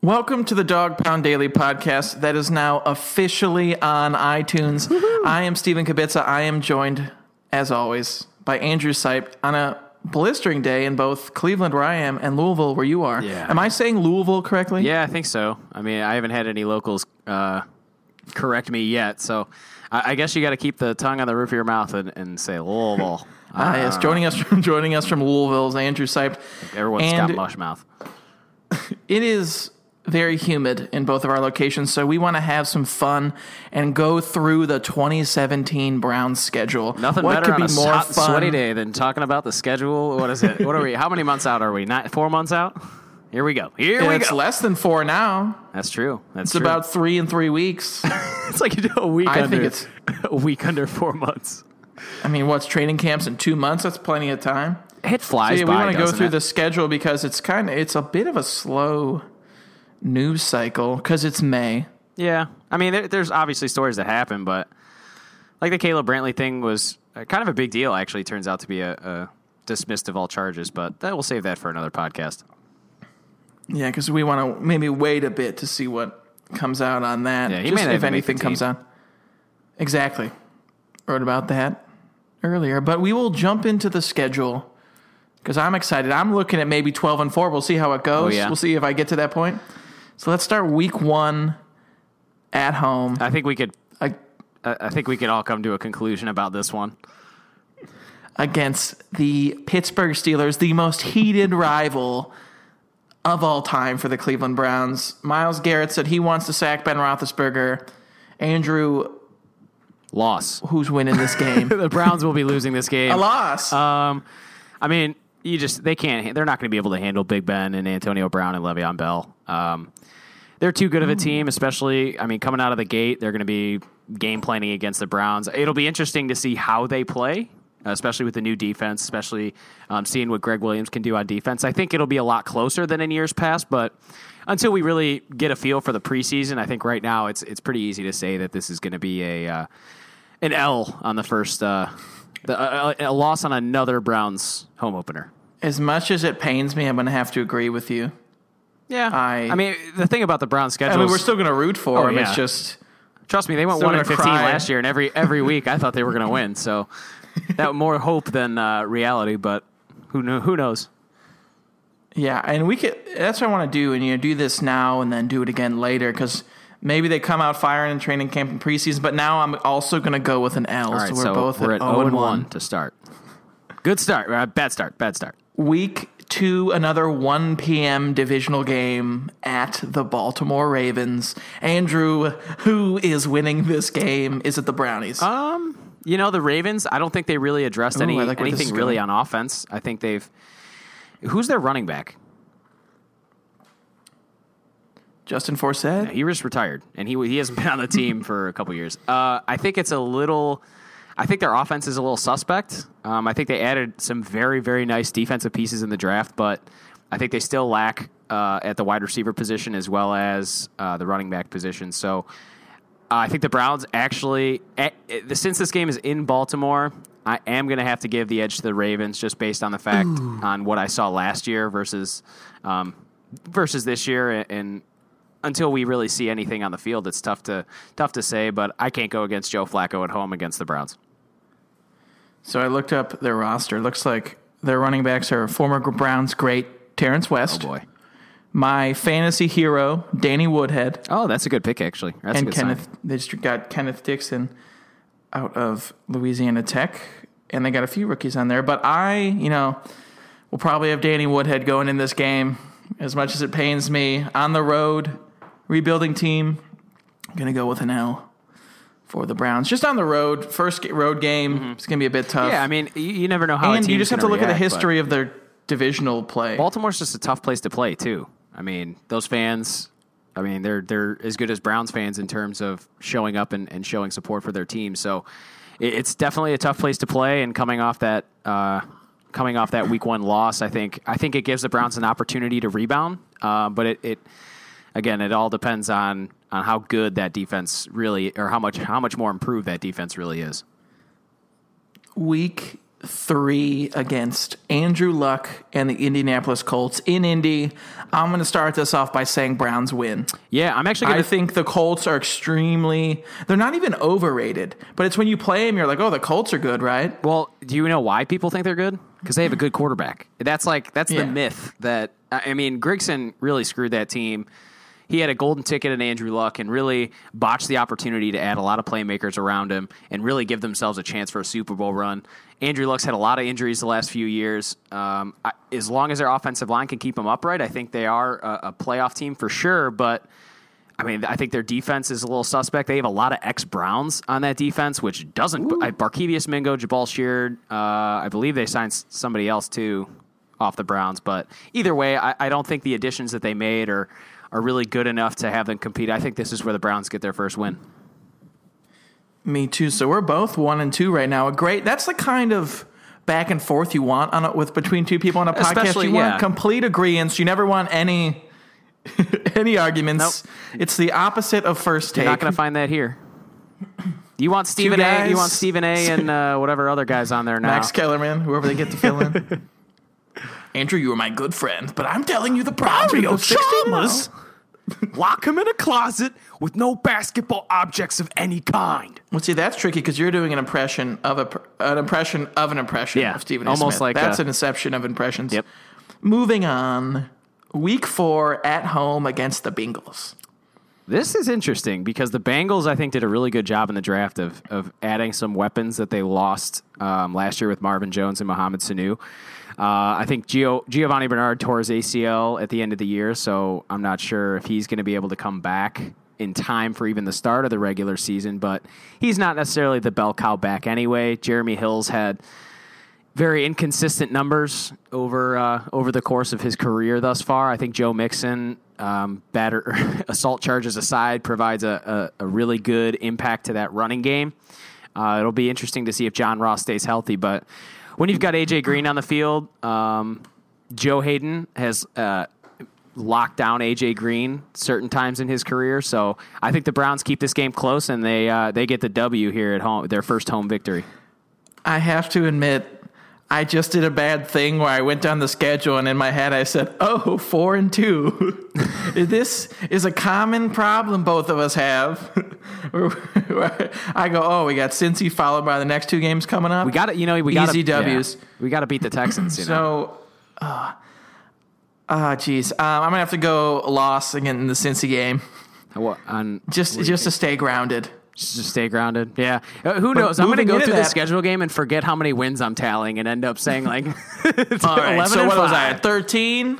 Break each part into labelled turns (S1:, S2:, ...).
S1: Welcome to the Dog Pound Daily podcast that is now officially on iTunes. I am Stephen Kibitza. I am joined, as always, by Andrew Sipe on a blistering day in both Cleveland, where I am, and Louisville, where you are.
S2: Yeah.
S1: Am I saying Louisville correctly?
S2: Yeah, I think so. I mean, I haven't had any locals uh, correct me yet, so I, I guess you got to keep the tongue on the roof of your mouth and, and say Louisville.
S1: Ah, yes. Joining us from joining us from Louisville is Andrew Sipe.
S2: Everyone's
S1: and
S2: got mush mouth.
S1: It is very humid in both of our locations, so we want to have some fun and go through the 2017 Browns schedule.
S2: Nothing
S1: what
S2: better
S1: could
S2: on
S1: be
S2: a
S1: more
S2: hot,
S1: fun?
S2: sweaty day than talking about the schedule. What is it? What are we? How many months out are we? Not four months out. Here we go. Here we
S1: It's
S2: go.
S1: less than four now.
S2: That's true. That's
S1: It's about three and three weeks.
S2: It's like you do a week
S1: I
S2: under.
S1: think it's-
S2: a week under four months.
S1: I mean, what's training camps in two months? That's plenty of time.
S2: It
S1: So
S2: flies
S1: yeah, we want to go through
S2: it?
S1: the schedule because it's kind of it's a bit of a slow news cycle because it's May.
S2: Yeah, I mean, there, there's obviously stories that happen, but like the Caleb Brantley thing was uh, kind of a big deal. Actually, turns out to be a, a dismissed of all charges, but that we'll save that for another podcast.
S1: Yeah, because we want to maybe wait a bit to see what comes out on that.
S2: Yeah, he
S1: Just
S2: may not
S1: if
S2: even make the
S1: anything comes out. Exactly. Wrote about that earlier, but we will jump into the schedule because I'm excited. I'm looking at maybe 12 and four. We'll see how it goes.
S2: Oh, yeah.
S1: We'll see if I get to that point. So let's start week one at home.
S2: I think we could.
S1: I,
S2: I think we could all come to a conclusion about this one.
S1: against the Pittsburgh Steelers, the most heated rival of all time for the Cleveland Browns. Myles Garrett said he wants to sack Ben Roethlisberger. Andrew,
S2: Loss.
S1: who's winning this game?
S2: the Browns will be losing this game.
S1: a loss.
S2: Um, I mean, you just they can't. They're not going to be able to handle Big Ben and Antonio Brown and Le'Veon Bell. Um, they're too good of a team, especially. I mean, coming out of the gate, they're going to be game planning against the Browns. It'll be interesting to see how they play, especially with the new defense, especially um, seeing what Gregg Williams can do on defense. I think it'll be a lot closer than in years past, but until we really get a feel for the preseason, I think right now it's it's pretty easy to say that this is going to be a uh, an L on the first. Uh, the, uh, a loss on another Browns home opener.
S1: As much as it pains me, I'm going to have to agree with you.
S2: Yeah,
S1: I-
S2: I mean the thing about the Browns schedule.
S1: I mean, we're still going to root for
S2: Oh,
S1: them.
S2: yeah.
S1: It's just
S2: trust me, they went one and fifteen
S1: cry.
S2: last year, and every every week I thought they were going to win. So that more hope than uh, reality, but who knew, who knows?
S1: Yeah, and we could. That's what I want to do, and you know, do this now and then do it again later because maybe they come out firing in training camp and preseason. But now I'm also going to go with an L.
S2: Right,
S1: so we're
S2: so
S1: both
S2: we're
S1: at
S2: at
S1: 0 and
S2: 1
S1: 1.
S2: to start. Good start, uh, bad start, bad start.
S1: Week two, another 1 p.m. divisional game at the Baltimore Ravens. Andrew, who is winning this game? Is it the Brownies?
S2: Um, you know the Ravens. I don't think they really addressed any
S1: I like
S2: anything really on offense. I think they've. Who's their running back?
S1: Justin Forsett.
S2: He just retired, and he he hasn't been on the team for a couple years. Uh, I think it's a little. I think their offense is a little suspect. Um, I think they added some very very nice defensive pieces in the draft, but I think they still lack uh, at the wide receiver position as well as uh, the running back position. So. Uh, I think the Browns actually, eh, eh, since this game is in Baltimore, I am going to have to give the edge to the Ravens just based on the fact on what I saw last year versus um, versus this year, and until we really see anything on the field, it's tough to tough to say. But I can't go against Joe Flacco at home against the Browns.
S1: So I looked up their roster. Looks like their running backs are former Browns great Terrance West, Oh
S2: Boy,
S1: my fantasy hero Danny Woodhead,
S2: oh, that's a good pick actually. That's a
S1: and
S2: good
S1: Kenneth.
S2: sign.
S1: They just got Kenneth Dixon out of Louisiana Tech, and they got a few rookies on there. But I, you know, will probably have Danny Woodhead going in this game. As much as it pains me, on the road, rebuilding team, I'm gonna go with an L for the Browns. Just on the road, first road game, it's gonna be a bit tough.
S2: Mm-hmm. Yeah, I mean, you, you never know how. a
S1: and you just have to
S2: gonna
S1: look at the history of their divisional play.
S2: Baltimore's just a tough place to play too. I mean, those fans. I mean, they're they're as good as Browns fans in terms of showing up and, and showing support for their team. So it, it's definitely a tough place to play. And coming off that uh, coming off that week one loss, I think I think it gives the Browns an opportunity to rebound. Uh, but it, it again, it all depends on on how good that defense really, or how much how much more improved that defense really is.
S1: Week three against Andrew Luck and the Indianapolis Colts in Indy. I'm going to start this off by saying Browns win.
S2: Yeah, I'm actually
S1: I
S2: going to
S1: think the Colts are extremely, they're not even overrated, but it's when you play them, you're like, oh, the Colts are good, right?
S2: Well, do you know why people think they're good? Because they have a good quarterback. That's like that's
S1: Yeah.
S2: the myth that I I mean, Grigson really screwed that team. He had a golden ticket in Andrew Luck and really botched the opportunity to add a lot of playmakers around him and really give themselves a chance for a Super Bowl run. Andrew Luck's had a lot of injuries the last few years. Um, I, as long as their offensive line can keep them upright, I think they are a, a playoff team for sure. But I mean, I think their defense is a little suspect. They have a lot of ex Browns on that defense, which doesn't. I, Barkevius Mingo, Jabaal Sheard. Uh, I believe they signed somebody else too off the Browns. But either way, I, I don't think the additions that they made are are really good enough to have them compete. I think this is where the Browns get their first win.
S1: Me too. So we're both one and two right now. A great. That's the kind of back and forth you want on a, with between two people on a podcast.
S2: Especially,
S1: you want
S2: yeah.
S1: complete agreement. You never want any any arguments. It's the opposite of first take.
S2: You're not going to find that here. You want Stephen A. You want Stephen A. and uh, whatever other guys on there now.
S1: Max Kellerman, whoever they get to fill in. Andrew, you were my good friend, but I'm telling you the Browns are the 16 now.
S3: Lock him in a closet with no basketball objects of any kind.
S1: Well, see, that's tricky because you're doing an impression of a an impression of an impression
S2: Yeah,
S1: of Stephen A.
S2: almost
S1: Smith.
S2: like
S1: that's
S2: a-
S1: an inception of impressions.
S2: Yep.
S1: Moving on, week four at home against the Bengals.
S2: This is interesting because the Bengals, I think, did a really good job in the draft of of adding some weapons that they lost um, last year with Marvin Jones and Mohamed Sanu. Uh, I think Gio, Giovanni Bernard tore his ACL at the end of the year, so I'm not sure if he's going to be able to come back in time for even the start of the regular season. But he's not necessarily the bell cow back anyway. Jeremy Hills had very inconsistent numbers over uh, over the course of his career thus far. I think Joe Mixon, um, batter assault charges aside, provides a, a, a really good impact to that running game. Uh, it'll be interesting to see if John Ross stays healthy. But when you've got AJ Green on the field, um, Joe Haden has uh, locked down AJ Green certain times in his career. So I think the Browns keep this game close and they uh, they get the W here at home, their first home victory.
S1: I have to admit, I just did a bad thing where I went down the schedule and in my head I said, "Oh, four and two. this is a common problem both of us have." I go, "Oh, we got Cincy followed by the next two games coming up."
S2: We got to, you know, we got
S1: Easy W's.
S2: we got to beat the Texans. You know?
S1: So, ah, uh, geez, um, I'm gonna have to go loss again in the Cincy game,
S2: What, on
S1: just just to stay grounded.
S2: Just stay grounded. Yeah. Uh, who knows? I'm going to go through the schedule game and forget how many wins I'm tallying and end up saying like
S1: All right,
S2: 11
S1: so
S2: and
S1: what was I at? 13?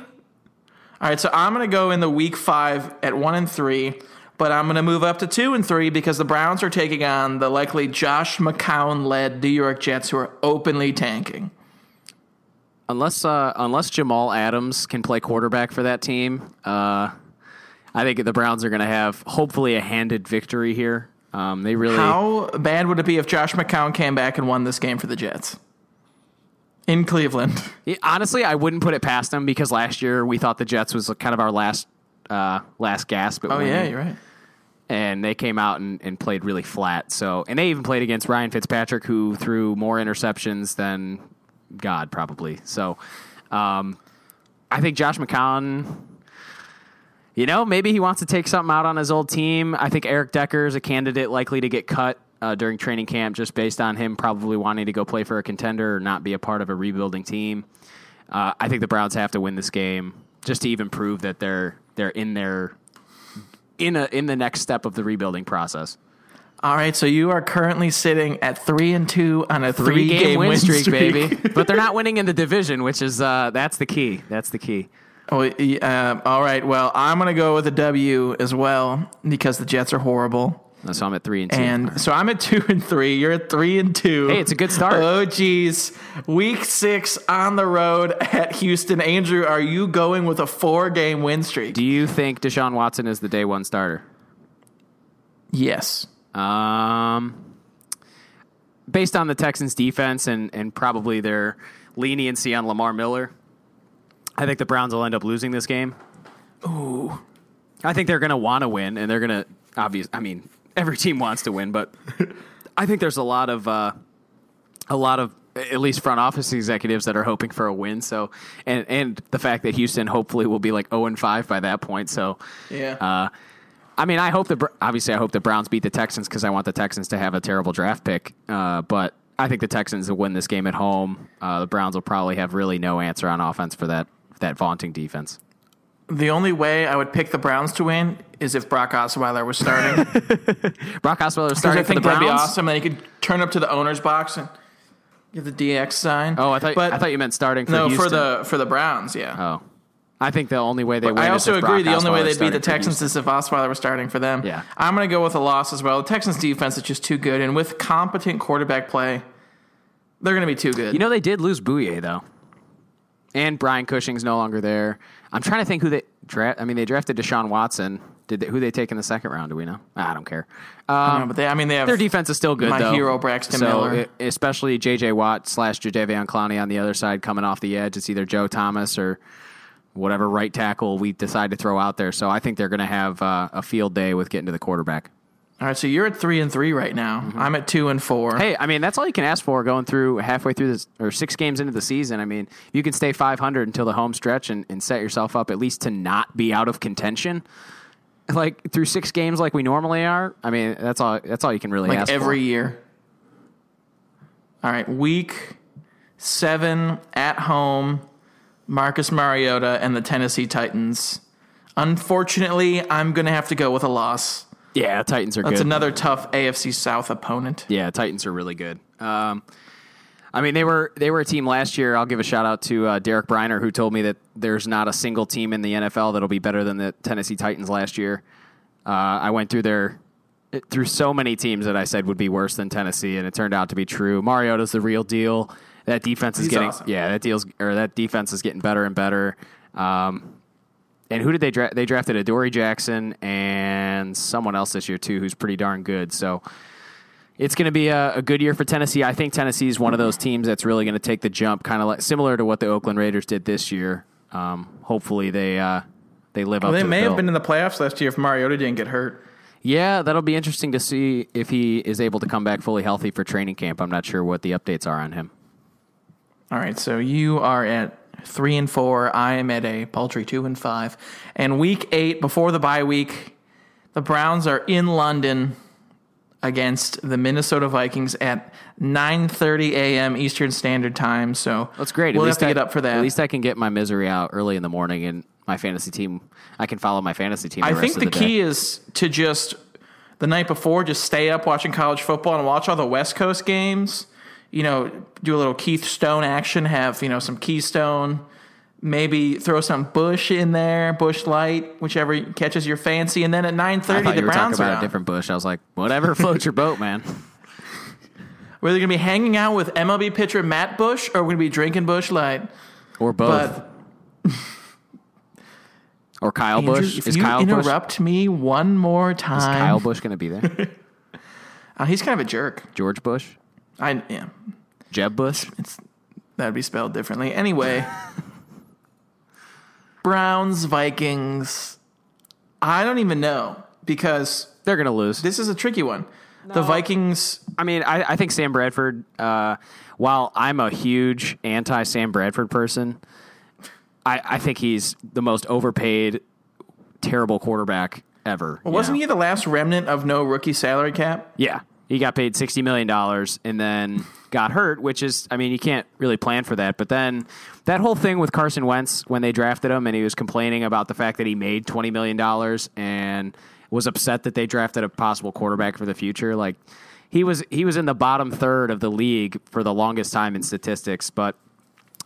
S1: All right, so I'm going to go in the week five at one and three, but I'm going to move up to two and three because the Browns are taking on the likely Josh McCown led New York Jets who are openly tanking.
S2: unless uh, unless Jamal Adams can play quarterback for that team, uh, I think the Browns are going to have hopefully a handed victory here. Um, they really
S1: How bad would it be if Josh McCown came back and won this game for the Jets? In Cleveland.
S2: Honestly, I wouldn't put it past them because last year we thought the Jets was kind of our last uh, last gasp.
S1: Oh,
S2: winning.
S1: yeah, you're right.
S2: and they came out and, and played really flat. So, and they even played against Ryan Fitzpatrick, who threw more interceptions than God probably. So, um, I think Josh McCown. You know, maybe he wants to take something out on his old team. I think Eric Decker is a candidate likely to get cut uh, during training camp, just based on him probably wanting to go play for a contender or not be a part of a rebuilding team. Uh, I think the Browns have to win this game just to even prove that they're they're in their in a in the next step of the rebuilding process.
S1: All right, so you are currently sitting at three and two on a three,
S2: Three game, win, streak,
S1: streak.
S2: baby. but they're not winning in the division, which is uh, that's the key. That's the key.
S1: Oh, uh, all right. Well, I'm going to go with a W as well because the Jets are horrible.
S2: So I'm at three and two.
S1: And so I'm at two and three. You're at three and two.
S2: Hey, it's a good start.
S1: Oh, geez. Week six on the road at Houston. Andrew, are you going with a four game win streak?
S2: Do you think Deshaun Watson is the day one starter?
S1: yes.
S2: Um, based on the Texans' defense and and probably their leniency on Lamar Miller, I think the Browns will end up losing this game.
S1: Ooh.
S2: I think they're going to want to win, and they're going to obvious. I mean, every team wants to win, but I think there's a lot of uh, a lot of at least front office executives that are hoping for a win. So, and and the fact that Houston hopefully will be like zero and five by that point. So,
S1: Yeah.
S2: Uh, I mean, I hope the obviously I hope the Browns beat the Texans because I want the Texans to have a terrible draft pick. Uh, but I think the Texans will win this game at home. Uh, the Browns will probably have really no answer on offense for that that vaunting defense.
S1: the only way I would pick the Browns to win is if Brock Osweiler was starting.
S2: Brock Osweiler
S1: Because
S2: starting
S1: I think
S2: for the
S1: that'd
S2: Browns.
S1: be awesome. Then you could turn up to the owner's box and give the DX sign.
S2: Oh, I thought
S1: But
S2: I thought you meant starting for
S1: no
S2: Houston.
S1: for the for the Browns. Yeah.
S2: Oh, I think the only way they win.
S1: I also agree.
S2: Brock
S1: The only way they'd beat the Texans is if Osweiler was starting for them.
S2: Yeah.
S1: I'm going to go with a loss as well. The Texans defense is just too good, and with competent quarterback play, they're going to be too good.
S2: You know they did lose Bouye though, and Brian Cushing's no longer there. I'm trying to think who they draft. I mean, they drafted Deshaun Watson. Did they, who they take in the second round? Do we know? I don't care.
S1: I know, but they, I mean, they have
S2: Their defense is still good.
S1: My
S2: though.
S1: hero, Braxton
S2: so,
S1: Miller.
S2: e- especially J.J. Watt slash Jadeveon Clowney on the other side, coming off the edge. It's either Joe Thomas or whatever right tackle we decide to throw out there. So I think they're going to have uh, a field day with getting to the quarterback.
S1: All right, so you're at three and three right now. I'm at two and four.
S2: Mm-hmm. Hey, I mean that's all you can ask for going through halfway through this or six games into the season. I mean, you can stay 500 until the home stretch and, and set yourself up at least to not be out of contention. Like through six games, like we normally are. I mean, that's all. That's all you can really
S1: like
S2: ask
S1: every
S2: for.
S1: year. All right, week seven at home, Marcus Mariota and the Tennessee Titans. Unfortunately, I'm going to have to go with a loss.
S2: Yeah, Titans are
S1: That's
S2: good.
S1: another tough AFC South opponent.
S2: Yeah, Titans are really good. Um, I mean, they were they were a team last year. I'll give a shout out to uh, Derek Briner, who told me that there's not a single team in the NFL that'll be better than the Tennessee Titans last year. Uh, I went through their through so many teams that I said would be worse than Tennessee, and it turned out to be true. Mariota's the real deal. That defense is
S1: He's
S2: getting
S1: awesome.
S2: yeah, that deals or that defense is getting better and better. Um, and who did they draft? They drafted Adoree Jackson and someone else this year too, who's pretty darn good. So it's going to be a, a good year for Tennessee. I think Tennessee is one of those teams that's really going to take the jump, kind of like similar to what the Oakland Raiders did this year. Um, hopefully they uh, they live
S1: Well,
S2: up.
S1: they
S2: to the
S1: may have been in the playoffs last year if Mariota didn't get hurt.
S2: Yeah, that'll be interesting to see if he is able to come back fully healthy for training camp. I'm not sure what the updates are on him.
S1: All right, so you are at three and four. I am at a paltry two and five. And week eight, before the bye week, the Browns are in London against the Minnesota Vikings at 9:30 a.m. Eastern Standard Time. So
S2: That's great.
S1: We'll
S2: at
S1: have
S2: least
S1: to
S2: I,
S1: get up for that.
S2: At least I can get my misery out early in the morning, and my fantasy team. I can follow my fantasy team. The
S1: I think the,
S2: the,
S1: key is to just the night before just stay up watching college football and watch all the West Coast games. You know, do a little Keith Stone action. Have you know some Keystone. Maybe throw some Bush in there, Busch Light, whichever catches your fancy, and then at 9.30,
S2: I
S1: thirty
S2: thought
S1: the
S2: you were talking
S1: Browns are
S2: about a different bush. I was like, whatever floats your boat, man.
S1: We're either gonna be hanging out with MLB pitcher Matt Bush, or we're gonna be drinking Busch Light.
S2: Or both.
S1: But
S2: or Kyle
S1: Andrew,
S2: Bush.
S1: if
S2: Is
S1: you
S2: Kyle Busch?
S1: interrupt me one more
S2: Is
S1: time,
S2: Kyle Busch going to be there?
S1: Uh, he's kind of a jerk.
S2: George Bush?
S1: I yeah.
S2: Jeb Bush?
S1: It's that'd be spelled differently. Anyway, Browns Vikings. I don't even know because
S2: They're going to lose.
S1: this is a tricky one. The Vikings.
S2: I mean, I, I think Sam Bradford, uh, while I'm a huge anti Sam Bradford person, I, I think he's the most overpaid, terrible quarterback ever. you
S1: Wasn't
S2: know?
S1: he the last remnant of no rookie salary cap?
S2: Yeah. He got paid $60 million and then got hurt, which is, I mean, you can't really plan for that. But then that whole thing with Carson Wentz when they drafted him and he was complaining about the fact that he made $20 million and was upset that they drafted a possible quarterback for the future. Like, he was he was in the bottom third of the league for the longest time in statistics, but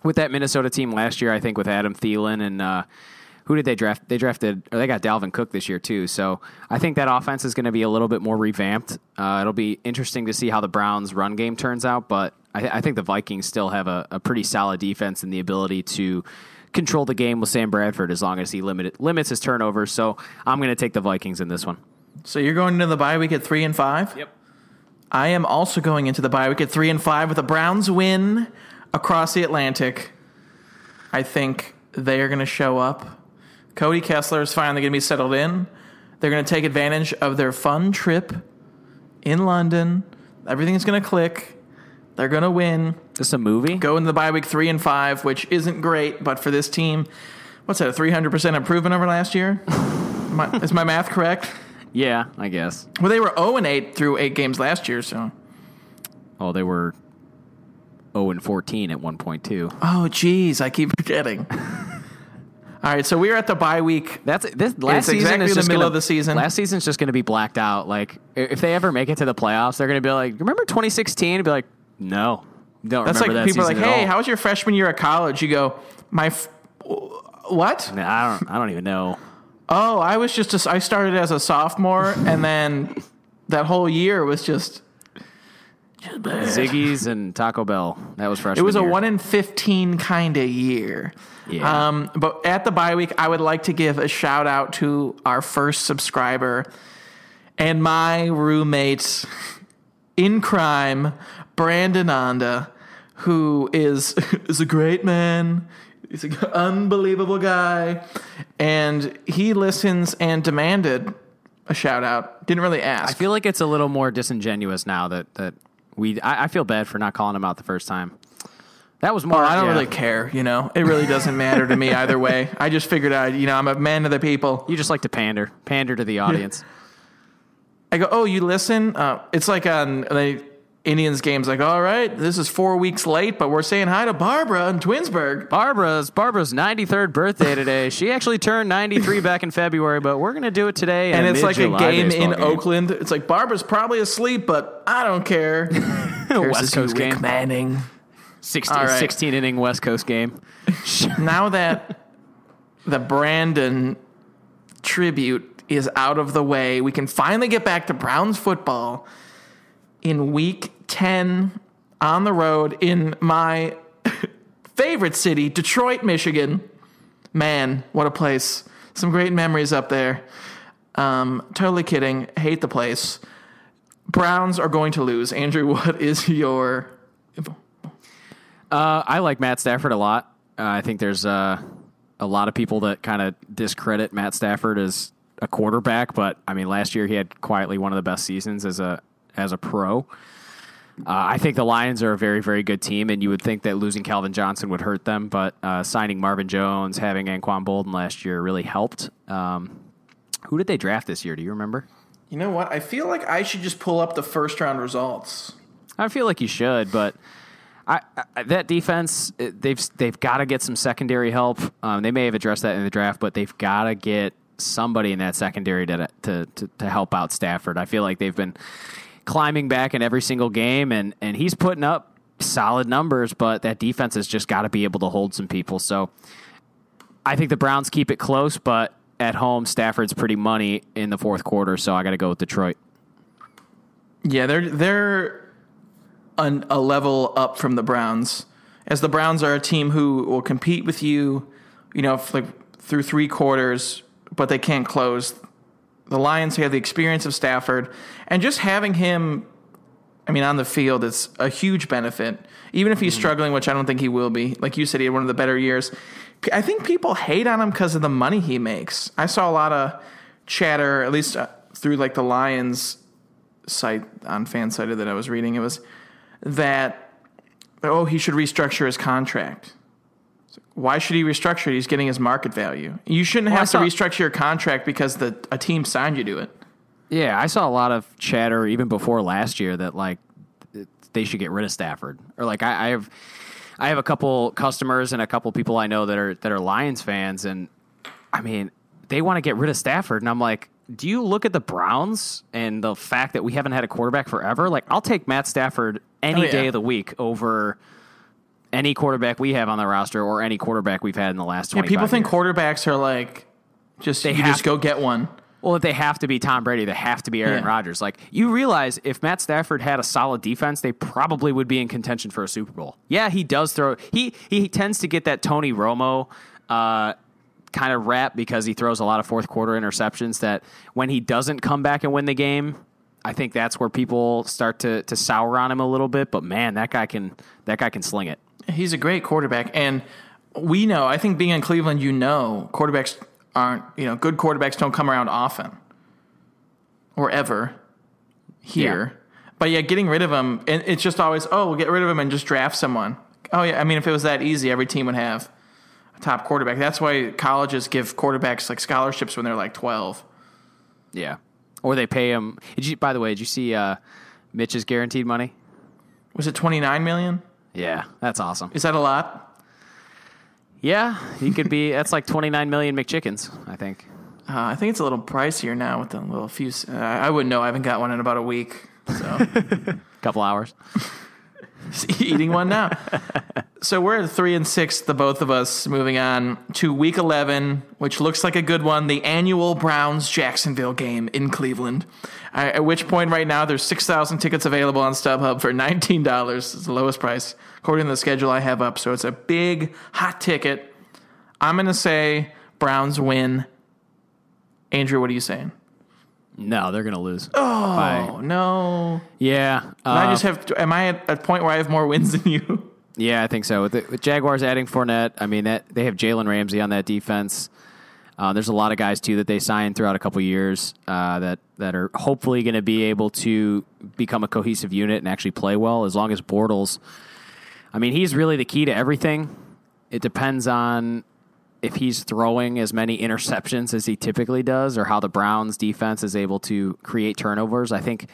S2: with that Minnesota team last year, I think with Adam Thielen and uh, who did they draft? They drafted, or they got Dalvin Cook this year too. So I think that offense is going to be a little bit more revamped. Uh, it'll be interesting to see how the Browns' run game turns out, but I, I think the Vikings still have a, a pretty solid defense and the ability to control the game with Sam Bradford as long as he limit, limits his turnovers. So I'm going to take the Vikings in this one.
S1: So you're going into the bye week at three and five.
S2: Yep.
S1: I am also going into the bye week at three and five with the Browns win across the Atlantic. I think they are going to show up. Cody Kessler is finally going to be settled in. They're going to take advantage of their fun trip in London. Everything's going to click. They're going to win.
S2: This a movie?
S1: Go into the bye week three and five, which isn't great, but for this team, what's that? A three hundred percent improvement over last year? my, is my math correct?
S2: Yeah, I guess.
S1: Well, they were zero and eight through eight games last year, so.
S2: Oh, they were 0 and 14 at 1.2.
S1: Oh, geez, I keep forgetting. All right, so we're at the bye week.
S2: That's this last season
S1: exactly
S2: is
S1: the
S2: just
S1: middle
S2: gonna,
S1: of the season.
S2: Last season's just going to be blacked out. Like if they ever make it to the playoffs, they're going to be like, "Remember 2016?" And be like, "No, don't
S1: That's
S2: remember
S1: like
S2: that
S1: people are like, "Hey, how was your freshman year at college?" You go, "My f- what?
S2: I don't. I don't even know.
S1: Oh, I was just a, I started as a sophomore, and then that whole year was just just.
S2: Ziggy's and Taco Bell. That was freshman.
S1: It was a
S2: year.
S1: one in fifteen kind of year.
S2: Yeah.
S1: Um, but at the bye week, I would like to give a shout out to our first subscriber and my roommate in crime, Brandon Onda, who is is a great man. He's an unbelievable guy, and he listens and demanded a shout out. Didn't really ask.
S2: I feel like it's a little more disingenuous now that that we. I, I feel bad for not calling him out the first time. That was more.
S1: Well, I don't
S2: yeah.
S1: really care, you know. It really doesn't matter to me either way. I just figured out, you know, I'm a man of the people.
S2: You just like to pander, pander to the audience.
S1: I go, oh, you listen? Uh, it's like on the Indians games, like, all right, this is four weeks late, but we're saying hi to Barbara in Twinsburg.
S2: Barbara's Barbara's 93rd birthday today. She actually turned 93 back in February, but we're gonna do it today.
S1: And it's like a game in Oakland. It's like Barbara's probably asleep, but I don't care.
S2: West Coast game.
S1: Manning.
S2: 16,
S1: All right.
S2: 16 inning West Coast game.
S1: now that the Brandon tribute is out of the way, we can finally get back to Browns football in week 10 on the road in my favorite city, Detroit, Michigan. Man, what a place. Some great memories up there. Um, totally kidding. Hate the place. Browns are going to lose. Andrew, what is your.
S2: Uh, I like Matt Stafford a lot. Uh, I think there's uh, a lot of people that kind of discredit Matt Stafford as a quarterback, but I mean, last year he had quietly one of the best seasons as a as a pro. Uh, I think the Lions are a very, very good team, and you would think that losing Calvin Johnson would hurt them, but uh, signing Marvin Jones, having Anquan Boldin last year really helped. Um, who did they draft this year? Do you remember?
S1: You know what? I feel like I should just pull up the first round results.
S2: I feel like you should, but I, I, that defense they've they've got to get some secondary help. Um, they may have addressed that in the draft, but they've got to get somebody in that secondary to, to to to help out Stafford. I feel like they've been climbing back in every single game, and and he's putting up solid numbers, but that defense has just got to be able to hold some people. So I think the Browns keep it close, but at home Stafford's pretty money in the fourth quarter, so I got to go with Detroit.
S1: Yeah, they're they're an, a level up from the Browns, as the Browns are a team who will compete with you, you know, like through three quarters, but they can't close. The Lions have the experience of Stafford, and just having him, I mean, on the field, it's a huge benefit. Even if he's struggling, which I don't think he will be. Like you said, he had one of the better years. I think people hate on him because of the money he makes. I saw a lot of chatter, at least uh, through like the Lions site on FanSided that I was reading, it was that oh he should restructure his contract. Why should he restructure it? He's getting his market value. You shouldn't
S2: Well,
S1: have to restructure your contract because the a team signed you to it.
S2: Yeah, I saw a lot of chatter even before last year that like they should get rid of Stafford, or like I, I have, I have a couple customers and a couple people I know that are that are Lions fans, and I mean they want to get rid of Stafford, and I'm like, do you look at the Browns and the fact that we haven't had a quarterback forever? Like, I'll take Matt Stafford any
S1: Oh, yeah.
S2: day of the week over any quarterback we have on the roster or any quarterback we've had in the last
S1: Yeah,
S2: twenty.
S1: people think quarterbacks are like just you just
S2: to-
S1: go get one.
S2: Well, if they have to be Tom Brady, they have to be Aaron
S1: Yeah.
S2: Rodgers. Like you realize, if Matt Stafford had a solid defense, they probably would be in contention for a Super Bowl. Yeah, he does throw. He he tends to get that Tony Romo uh, kind of rap because he throws a lot of fourth quarter interceptions. That when he doesn't come back and win the game, I think that's where people start to to sour on him a little bit. But man, that guy can that guy can sling it.
S1: He's a great quarterback, and we know. I think being in Cleveland, you know, quarterbacks aren't you know good quarterbacks don't come around often or ever here.
S2: Yeah.
S1: But yeah, getting rid of him, and it's just always, oh, we'll get rid of him and just draft someone. Oh yeah, I mean, if it was that easy, every team would have a top quarterback. That's why colleges give quarterbacks like scholarships when they're like twelve.
S2: Yeah. Or they pay him. Did you, by the way, did you see uh, Mitch's guaranteed money?
S1: Was it twenty nine million?
S2: Yeah, that's awesome.
S1: Is that a lot?
S2: Yeah, he could be. That's like 29 million McChickens, I think.
S1: Uh, I think it's a little pricier now with the little few. Uh, I wouldn't know. I haven't got one in about a week. So
S2: Couple hours.
S1: eating one now. so we're at three and six, the both of us. Moving on to week eleven, which looks like a good one. The annual Browns Jacksonville game in Cleveland. Uh, at which point, right now, there's six thousand tickets available on StubHub for nineteen dollars. It's the lowest price according to the schedule I have up. So it's a big hot ticket. I'm gonna say Browns win. Andrew, what are you saying?
S2: No, they're going to lose. Oh,
S1: Oh no!
S2: Yeah.
S1: I
S2: uh,
S1: just have. Am I at a point where I have more wins than you?
S2: Yeah, I think so. With, the, with Jaguars adding Fournette, I mean that they have Jalen Ramsey on that defense. Uh, there's a lot of guys too that they signed throughout a couple years uh, that that are hopefully going to be able to become a cohesive unit and actually play well. As long as Bortles, I mean, he's really the key to everything. It depends on if he's throwing as many interceptions as he typically does, or how the Browns defense is able to create turnovers. I think.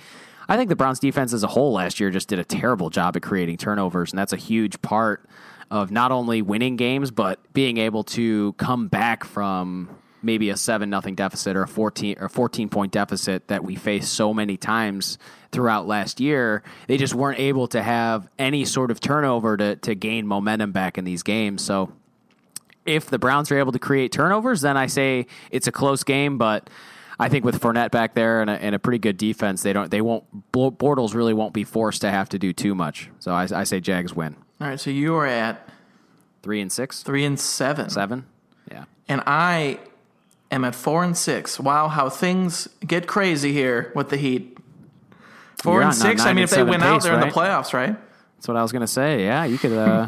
S2: I think the Browns defense as a whole last year just did a terrible job at creating turnovers, and that's a huge part of not only winning games but being able to come back from maybe a seven nothing deficit or a fourteen or fourteen point deficit that we faced so many times throughout last year. They just weren't able to have any sort of turnover to to gain momentum back in these games. So if the Browns are able to create turnovers, then I say it's a close game. But I think with Fournette back there and a, and a pretty good defense, they don't they won't Bortles really won't be forced to have to do too much. So I, I say Jags win
S1: All right, so you are at
S2: three and six,
S1: three and seven,
S2: seven. Yeah,
S1: and I am at four and six. Wow, how things get crazy here with the Heat. 4
S2: You're
S1: and
S2: on
S1: six. I mean, if they win out,
S2: pace,
S1: they're in the playoffs, right?
S2: that's what I was gonna say. Yeah, you could uh,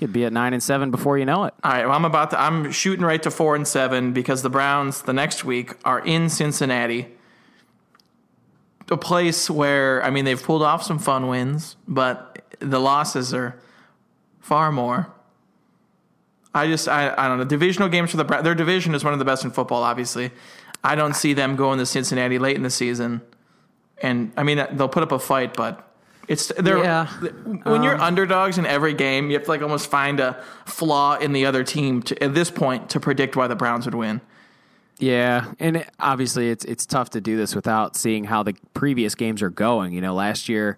S2: you could be at nine and seven before you know it.
S1: All right, well, I'm about to. I'm shooting right to four and seven because the Browns the next week are in Cincinnati, a place where I mean they've pulled off some fun wins, but the losses are far more. I just I, I don't know divisional games for the Browns. Their division is one of the best in football. Obviously, I don't see them going to Cincinnati late in the season, and I mean they'll put up a fight, but. It's they're
S2: Yeah.
S1: when you're um, underdogs in every game, you have to like almost find a flaw in the other team to, at this point to predict why the Browns would win.
S2: Yeah, and it, obviously it's it's tough to do this without seeing how the previous games are going. You know, last year,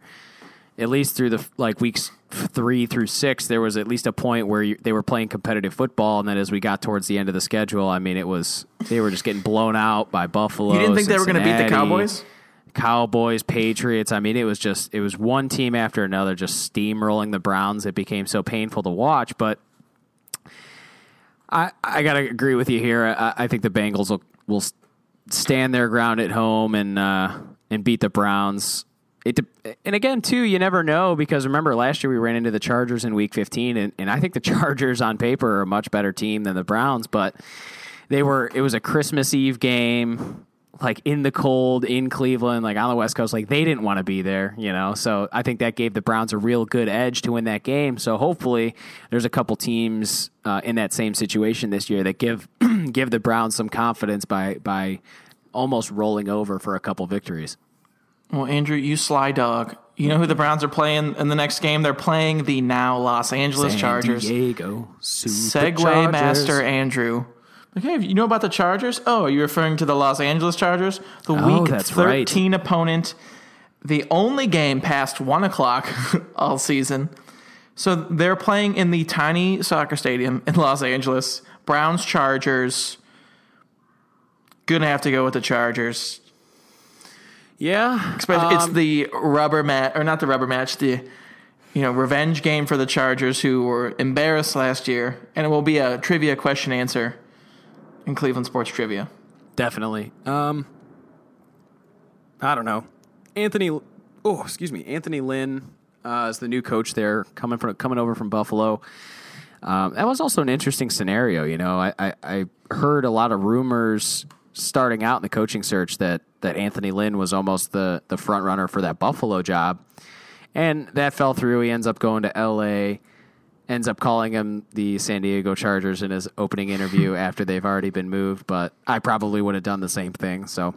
S2: at least through the like weeks three through six, there was at least a point where you, they were playing competitive football, and then as we got towards the end of the schedule, I mean, it was they were just getting blown out by Buffalo.
S1: You didn't think they were going to beat the Cowboys?
S2: Cowboys, Patriots. I mean, it was just it was one team after another just steamrolling the Browns. It became so painful to watch, but I I gotta agree with you here. I, I think the Bengals will will stand their ground at home and uh, and beat the Browns. It de- and again too, you never know because remember last year we ran into the Chargers in Week 15, and, and I think the Chargers on paper are a much better team than the Browns, but they were. It was a Christmas Eve game. Like in the cold in Cleveland, like on the West Coast, like they didn't want to be there, you know. So I think that gave the Browns a real good edge to win that game. So hopefully, there's a couple teams uh, in that same situation this year that give give the Browns some confidence by by almost rolling over for a couple victories.
S1: Well, Andrew, you sly dog. You know who the Browns are playing in the next game? They're playing the now Los Angeles Chargers.
S2: San Diego
S1: Segway
S2: Superchargers.
S1: master Andrew. Okay, you know about the Chargers? Oh, are you referring to the Los Angeles Chargers? The
S2: Oh,
S1: week
S2: that's right.
S1: 13 opponent, the only game past 1 o'clock all season. So they're playing in the tiny soccer stadium in Los Angeles. Browns, Chargers. Gonna have to go with the Chargers.
S2: Yeah,
S1: Especially, it's
S2: um,
S1: the rubber match, or not the rubber match, the you know revenge game for the Chargers, who were embarrassed last year, and it will be a trivia question answer in Cleveland sports trivia.
S2: Definitely. Um, I don't know. Anthony. Oh, excuse me. Anthony Lynn uh, is the new coach there, coming from coming over from Buffalo. Um, that was also an interesting scenario. You know, I, I, I heard a lot of rumors starting out in the coaching search that that Anthony Lynn was almost the the front runner for that Buffalo job, and that fell through. He ends up going to L.A. Ends up calling him the San Diego Chargers in his opening interview after they've already been moved. But I probably would have done the same thing. So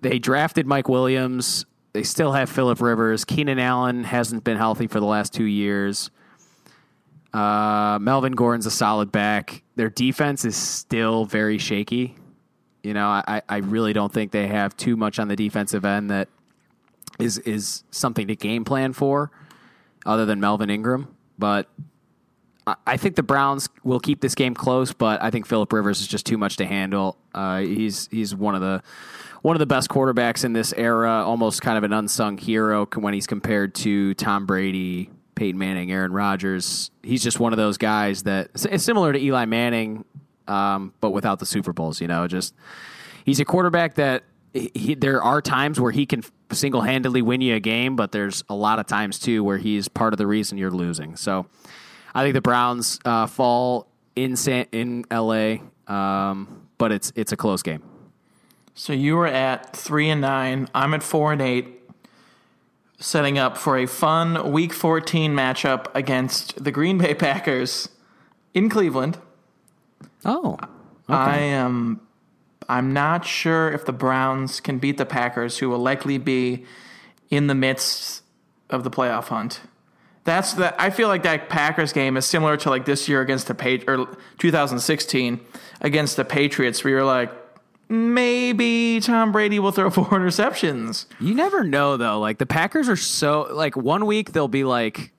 S2: they drafted Mike Williams. They still have Philip Rivers. Keenan Allen hasn't been healthy for the last two years. Uh, Melvin Gordon's a solid back. Their defense is still very shaky. You know, I, I really don't think they have too much on the defensive end that is is something to game plan for, other than Melvin Ingram. But I, think the Browns will keep this game close. But I think Philip Rivers is just too much to handle. Uh, he's he's one of the one of the best quarterbacks in this era, almost kind of an unsung hero when he's compared to Tom Brady, Peyton Manning, Aaron Rodgers. He's just one of those guys that is similar to Eli Manning, um, but without the Super Bowls. You know, just he's a quarterback that he, there are times where he can single handedly win you a game, but there's a lot of times too where he's part of the reason you're losing. So I think the Browns uh, fall in San, in L.A., um, but it's it's a close game.
S1: So you were at three and nine. I'm at four and eight. Setting up for a fun Week 14 matchup against the Green Bay Packers in Cleveland.
S2: Oh,
S1: I am. I'm not sure if the Browns can beat the Packers, who will likely be in the midst of the playoff hunt. That's the. I feel like that Packers game is similar to like this year against the page or 2016 against the Patriots, where you're like, maybe Tom Brady will throw four interceptions.
S2: You never know though. Like the Packers are so like one week they'll be like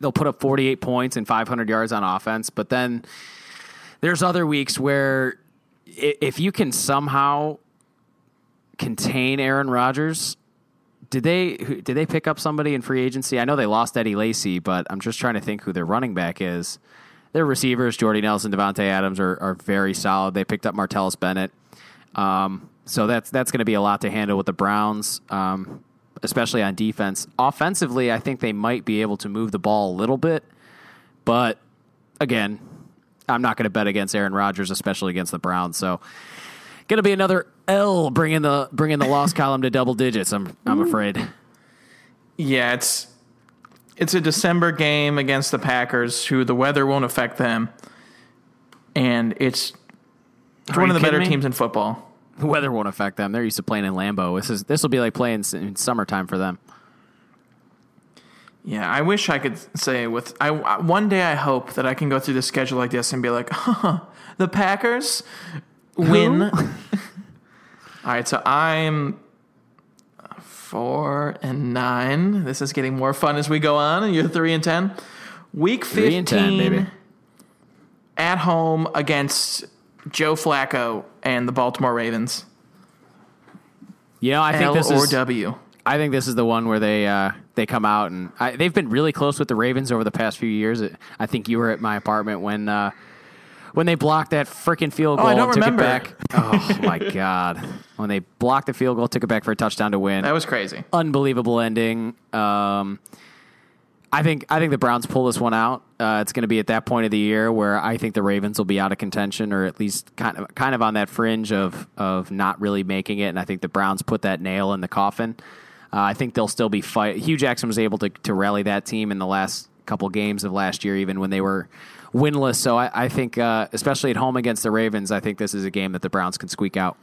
S2: they'll put up 48 points and 500 yards on offense, but then there's other weeks where if you can somehow contain Aaron Rodgers, did they did they pick up somebody in free agency? I know they lost Eddie Lacy, but I'm just trying to think who their running back is. Their receivers, Jordy Nelson, Davante Adams, are, are very solid. They picked up Martellus Bennett. Um, so that's that's going to be a lot to handle with the Browns, um, especially on defense. Offensively, I think they might be able to move the ball a little bit, but again, I'm not going to bet against Aaron Rodgers, especially against the Browns. So, going to be another L bringing the bringing the loss column to double digits. I'm I'm mm-hmm. afraid.
S1: Yeah, it's it's a December game against the Packers, who the weather won't affect them, and it's it's one of the better
S2: me?
S1: teams in football.
S2: The weather won't affect them. They're used to playing in Lambeau. This is this will be like playing in summertime for them.
S1: Yeah, I wish I could say with I I- one day I hope that I can go through the schedule like this and be like, huh, the Packers win. All right, so I'm four and nine. This is getting more fun as we go on. And you're three and ten. Week fifteen,
S2: Three and 10, baby.
S1: at home against Joe Flacco and the Baltimore Ravens.
S2: You know, I think
S1: L
S2: this
S1: or
S2: is
S1: W.
S2: I think this is the one where they uh, they come out and I, they've been really close with the Ravens over the past few years. I think you were at my apartment when uh, when they blocked that freaking field goal
S1: Oh, I don't
S2: and took
S1: remember.
S2: it back. Oh my god! When they blocked the field goal, took it back for a touchdown to win.
S1: That was crazy.
S2: Unbelievable ending. Um, I think I think the Browns pull this one out. Uh, it's going to be at that point of the year where I think the Ravens will be out of contention, or at least kind of kind of on that fringe of of not really making it. And I think the Browns put that nail in the coffin. Uh, I think they'll still be fight. Hue Jackson was able to to rally that team in the last couple games of last year, even when they were winless. So I, I think, uh, especially at home against the Ravens, I think this is a game that the Browns can squeak out.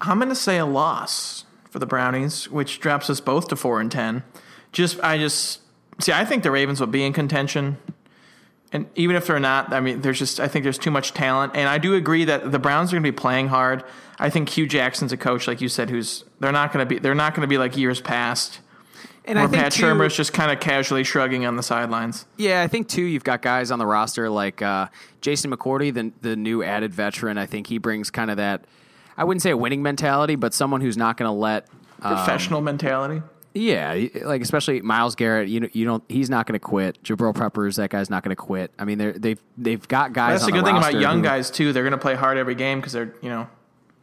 S1: I'm going to say a loss for the Brownies, which drops us both to four and ten. Just, I just see. I think the Ravens will be in contention, and even if they're not, I mean, there's just. I think there's too much talent, and I do agree that the Browns are going to be playing hard. I think Hue Jackson's a coach, like you said, who's they're not going to be. They're not going to be like years past.
S2: And
S1: Where Pat Shurmur's just kind of casually shrugging on the sidelines.
S2: Yeah, I think too. You've got guys on the roster like uh, Jason McCourty, the the new added veteran. I think he brings kind of that. I wouldn't say a winning mentality, but someone who's not going to let. Um,
S1: Professional mentality.
S2: yeah, like especially Myles Garrett. You know, you don't. He's not going to quit. Jabrill Peppers, that guy's not going to quit. I mean, they're, they've they've got guys.
S1: That's
S2: on
S1: the good
S2: the
S1: thing about young
S2: who-
S1: guys too. They're going to play hard every game because they're you know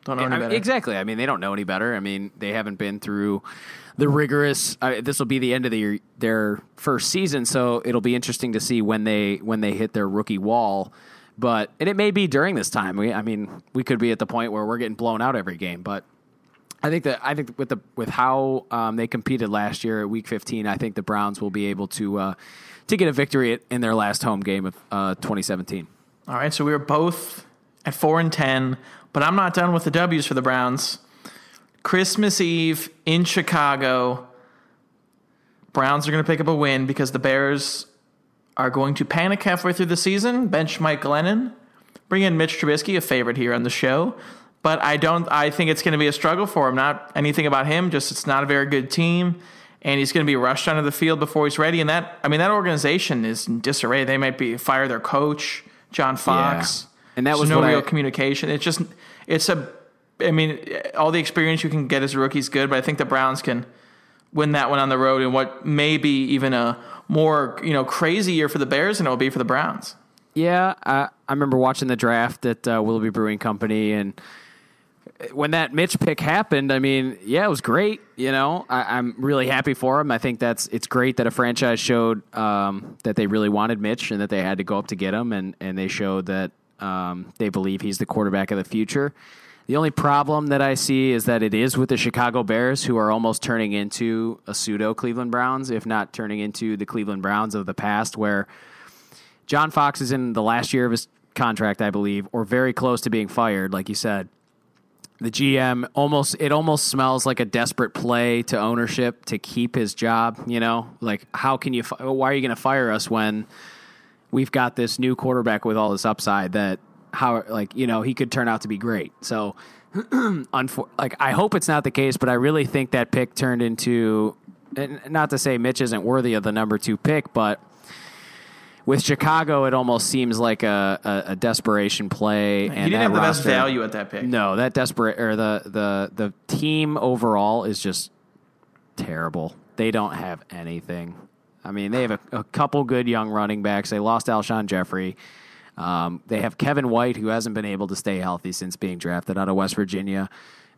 S1: don't know any better.
S2: exactly. I mean, they don't know any better. I mean, they haven't been through the rigorous. Uh, this will be the end of the, their first season, so it'll be interesting to see when they when they hit their rookie wall. But and it may be during this time. We, I mean, we could be at the point where we're getting blown out every game. But I think that I think with the with how um, they competed last year at Week 15, I think the Browns will be able to uh, to get a victory in their last home game of uh, 2017.
S1: All right, so we were both at four and ten, but I'm not done with the W's for the Browns. Christmas Eve in Chicago. Browns are going to pick up a win because the Bears are going to panic halfway through the season, bench Mike Glennon, bring in Mitch Trubisky, a favorite here on the show. But I don't. I think it's going to be a struggle for him. Not anything about him. Just it's not a very good team, and he's going to be rushed onto the field before he's ready. And that I mean that organization is in disarray. They might be fire their coach, John Fox,
S2: And that
S1: There's
S2: was
S1: no real
S2: I-
S1: communication. It's just it's a. I mean, all the experience you can get as a rookie is good, but I think the Browns can win that one on the road in what may be even a more you know crazy year for the Bears than it will be for the Browns.
S2: Yeah, I, I remember watching the draft at uh, Willoughby Brewing Company, and when that Mitch pick happened, I mean, yeah, it was great. You know, I, I'm really happy for him. I think that's it's great that a franchise showed um, that they really wanted Mitch and that they had to go up to get him, and and they showed that um, they believe he's the quarterback of the future. The only problem that I see is that it is with the Chicago Bears, who are almost turning into a pseudo Cleveland Browns, if not turning into the Cleveland Browns of the past, where John Fox is in the last year of his contract, I believe, or very close to being fired, like you said. The GM almost it almost smells like a desperate play to ownership to keep his job, you know? Like how can you why are you going to fire us when we've got this new quarterback with all this upside that how like, you know, he could turn out to be great. So unfor- like I hope it's not the case, but I really think that pick turned into and not to say Mitch isn't worthy of the number 2 pick, but with Chicago, it almost seems like a, a, a desperation play.
S1: he
S2: and
S1: didn't
S2: that
S1: have the best value at that pick.
S2: No, that desperate or the the the team overall is just terrible. They don't have anything. I mean, they have a, a couple good young running backs. They lost Alshon Jeffery. Um, they have Kevin White, who hasn't been able to stay healthy since being drafted out of West Virginia.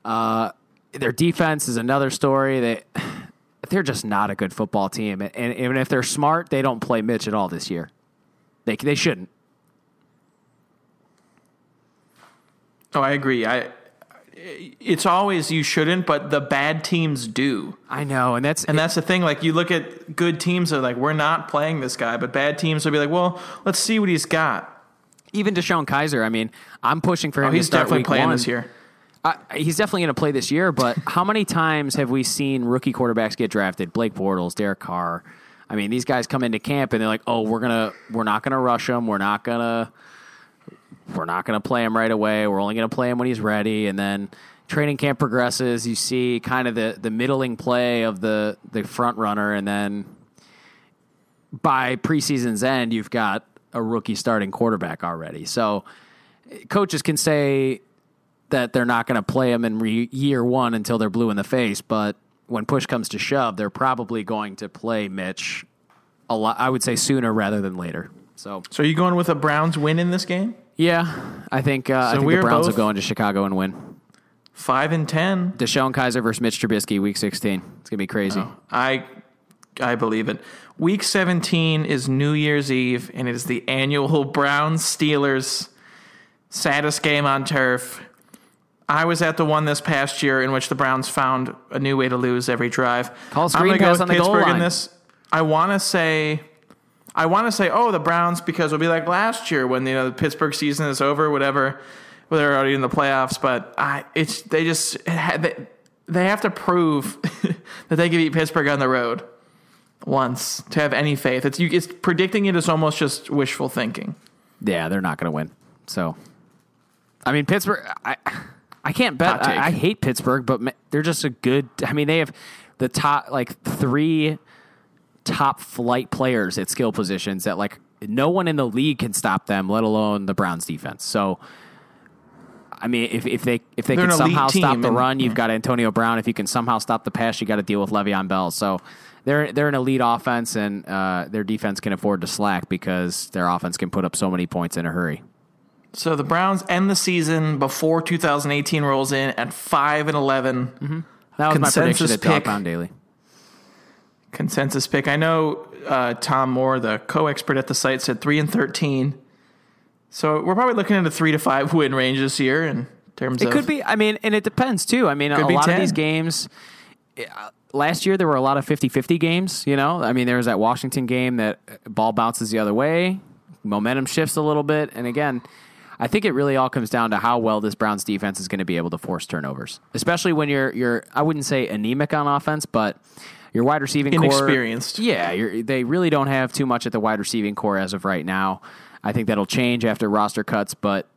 S2: Uh, their defense is another story. They they're just not a good football team, and, and even if they're smart, they don't play Mitch at all this year. They they shouldn't.
S1: Oh, I agree. I it's always you shouldn't, but the bad teams do.
S2: I know, and that's
S1: And that's the thing. Like you look at good teams are like, we're not playing this guy, but bad teams will be like, well, let's see what he's got.
S2: Even DeShone Kizer. I mean, I'm pushing for him.
S1: Oh,
S2: to
S1: he's
S2: start
S1: definitely playing
S2: one.
S1: this year.
S2: Uh, he's definitely going to play this year. But how many times have we seen rookie quarterbacks get drafted? Blake Bortles, Derek Carr. I mean, these guys come into camp and they're like, "Oh, we're gonna, we're not gonna rush him. We're not gonna, we're not gonna play him right away. We're only gonna play him when he's ready." And then training camp progresses. You see kind of the the middling play of the the front runner, and then by preseason's end, you've got a rookie starting quarterback already. So coaches can say that they're not going to play him in re- year one until they're blue in the face, but when push comes to shove, they're probably going to play Mitch a lot. I would say sooner rather than later. So
S1: So are you going with a Browns win in this game?
S2: yeah, I think uh, I
S1: So
S2: think the Browns will go into Chicago and win.
S1: Five and ten.
S2: DeShone Kizer versus Mitch Trubisky, Week 16. It's gonna be crazy.
S1: I I believe it. Week 17 is New Year's Eve, and it is the annual Browns Steelers saddest game on turf. I was at the one this past year in which the Browns found a new way to lose every drive.
S2: Call
S1: I'm go with
S2: the goal
S1: Pittsburgh in this. I want to say, I want to say, oh, the Browns because it'll be like last year when you know the Pittsburgh season is over, whatever. Well, they're already in the playoffs, but I, it's they just they, they have to prove that they can beat Pittsburgh on the road once to have any faith. It's you. It's predicting it is almost just wishful thinking.
S2: Yeah, they're not going to win. So, I mean, Pittsburgh. I I can't bet. I, I hate Pittsburgh, but they're just a good. I mean, they have the top like three top flight players at skill positions that like no one in the league can stop them, let alone the Browns defense. So. I mean, if, if they if they
S1: They're
S2: can somehow stop the
S1: and-
S2: run, you've got Antonio Brown. If you can somehow stop the pass, you got to deal with Le'Veon Bell. So they're they're an elite offense, and uh, their defense can afford to slack because their offense can put up so many points in a hurry.
S1: So the Browns end the season before 2018 rolls in at five and 11.
S2: That was my prediction
S1: Consensus
S2: at. Pound Daily.
S1: Consensus pick. I know uh, Tom Moore, the co-expert at the site, said three and 13. So we're probably looking at a three to five win range this year, in terms of It
S2: could be. I mean, and it depends too. I mean, a lot
S1: 10.
S2: of these games. Last year there were a lot of 50-50 games. You know, I mean, there was that Washington game that uh, ball bounces the other way, momentum shifts a little bit, and again, I think it really all comes down to how well this Browns defense is going to be able to force turnovers, especially when you're you're I wouldn't say anemic on offense, but your wide receiving core
S1: Inexperienced.
S2: yeah, you're, they really don't have too much at the wide receiving core as of right now. I think that'll change after roster cuts, but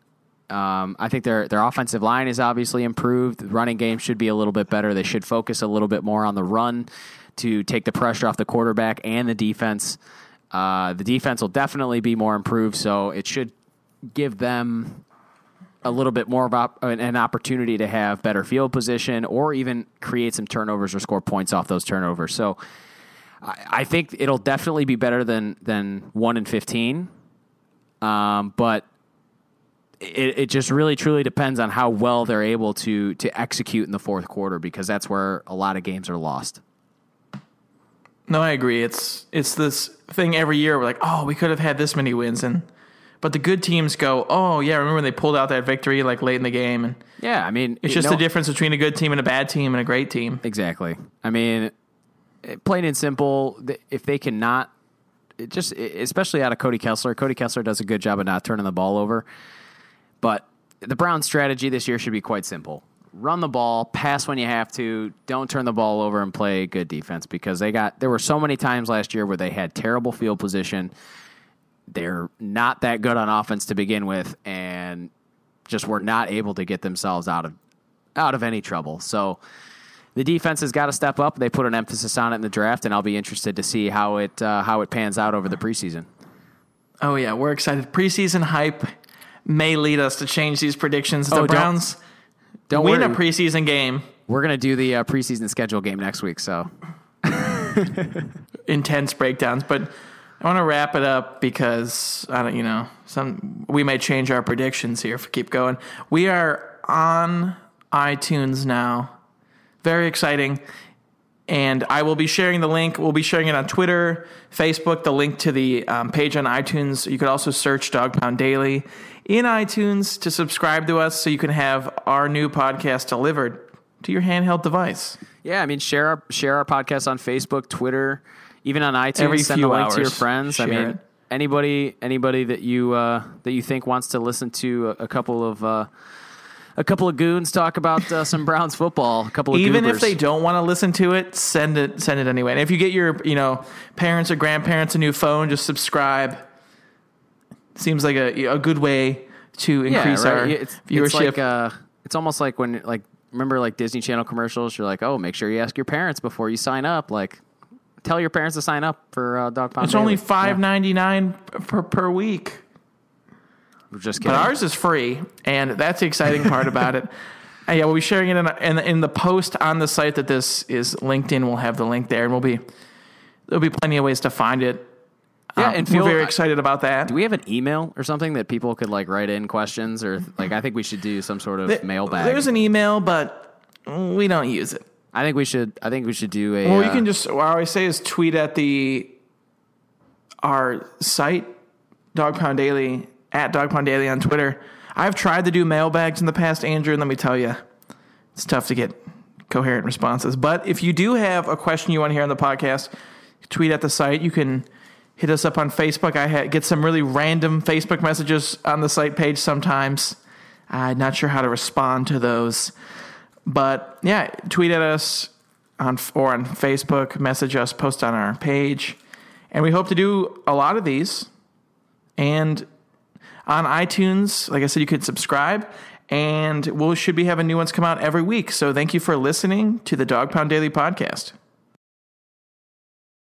S2: um, I think their their offensive line is obviously improved. The running game should be a little bit better. They should focus a little bit more on the run to take the pressure off the quarterback and the defense. Uh, the defense will definitely be more improved, so it should give them a little bit more of op- an opportunity to have better field position or even create some turnovers or score points off those turnovers. So I, I think it'll definitely be better than than one in fifteen. Um, but it, it just really truly depends on how well they're able to to execute in the fourth quarter because that's where a lot of games are lost.
S1: No, I agree. It's it's this thing every year. We're like, oh, we could have had this many wins, and but the good teams go, oh yeah, remember when they pulled out that victory like late in the game, and
S2: Yeah, I mean,
S1: it's just
S2: know-
S1: the difference between a good team and a bad team and a great team.
S2: Exactly. I mean, eh, plain and simple. If they cannot, it just especially out of Cody Kessler. Cody Kessler does a good job of not turning the ball over. But the Browns' strategy this year should be quite simple: run the ball, pass when you have to, don't turn the ball over, and play good defense. Because they got there were so many times last year where they had terrible field position. They're not that good on offense to begin with, and just were not able to get themselves out of out of any trouble. So the defense has got to step up. They put an emphasis on it in the draft, and I'll be interested to see how it uh, how it pans out over the preseason.
S1: Oh yeah, we're excited. Preseason hype may lead us to change these predictions. The
S2: Oh, don't-
S1: Browns
S2: Don't
S1: win
S2: worry,
S1: a preseason game.
S2: we're gonna do the uh, preseason schedule game next week. So
S1: intense breakdowns, but I want to wrap it up because I don't, you know, some we may change our predictions here if we keep going. We are on iTunes now. Very exciting. And I will be sharing the link. We'll be sharing it on Twitter, Facebook, the link to the um, page on iTunes. You could also search Dog Pound Daily in iTunes to subscribe to us so you can have our new podcast delivered to your handheld device.
S2: yeah, I mean share our share our podcast on Facebook, Twitter, even on iTunes.
S1: Every
S2: send
S1: few
S2: the link to your friends. I mean
S1: it.
S2: anybody anybody that you uh, that you think wants to listen to a, a couple of. Uh, a couple of goons talk about uh, some Browns football. A couple of
S1: even
S2: goobers.
S1: if they don't want to listen to it, send it send it anyway. And if you get your you know parents or grandparents a new phone, just subscribe. Seems like a a good way to increase our
S2: It's,
S1: viewership.
S2: It's like uh, it's almost like when like remember like Disney Channel commercials. You're like, oh, make sure you ask your parents before you sign up. Like, tell your parents to sign up for uh, Dog Pound.
S1: it's only
S2: Daily.
S1: five ninety nine per per week.
S2: Yeah, just
S1: But
S2: kidding.
S1: ours is free, and that's the exciting part about it. Uh, yeah, we'll be sharing it in, in in the post on the site that this is LinkedIn. We'll have the link there, and we'll be there'll be plenty of ways to find it.
S2: Yeah,
S1: Um,
S2: and
S1: we're
S2: feel-
S1: very excited about that.
S2: Do we have an email or something that people could like write in questions or like? I think we should do some sort of
S1: There-
S2: mailbag.
S1: There's an email, but we don't use it.
S2: I think we should. I think we should do a.
S1: Well, you
S2: uh,
S1: can just what I always say is tweet at the our site, Dog Pound Daily at Dog Pound Daily on Twitter. I've tried to do mailbags in the past, Andrew, and let me tell you, it's tough to get coherent responses. But if you do have a question you want to hear on the podcast, tweet at the site. You can hit us up on Facebook. I get some really random Facebook messages on the site page sometimes. I'm not sure how to respond to those. But yeah, tweet at us on or on Facebook, message us, post on our page, and we hope to do a lot of these. And on iTunes, like I said, you could subscribe, and we will should be having new ones come out every week. So thank you for listening to the Dog Pound Daily Podcast.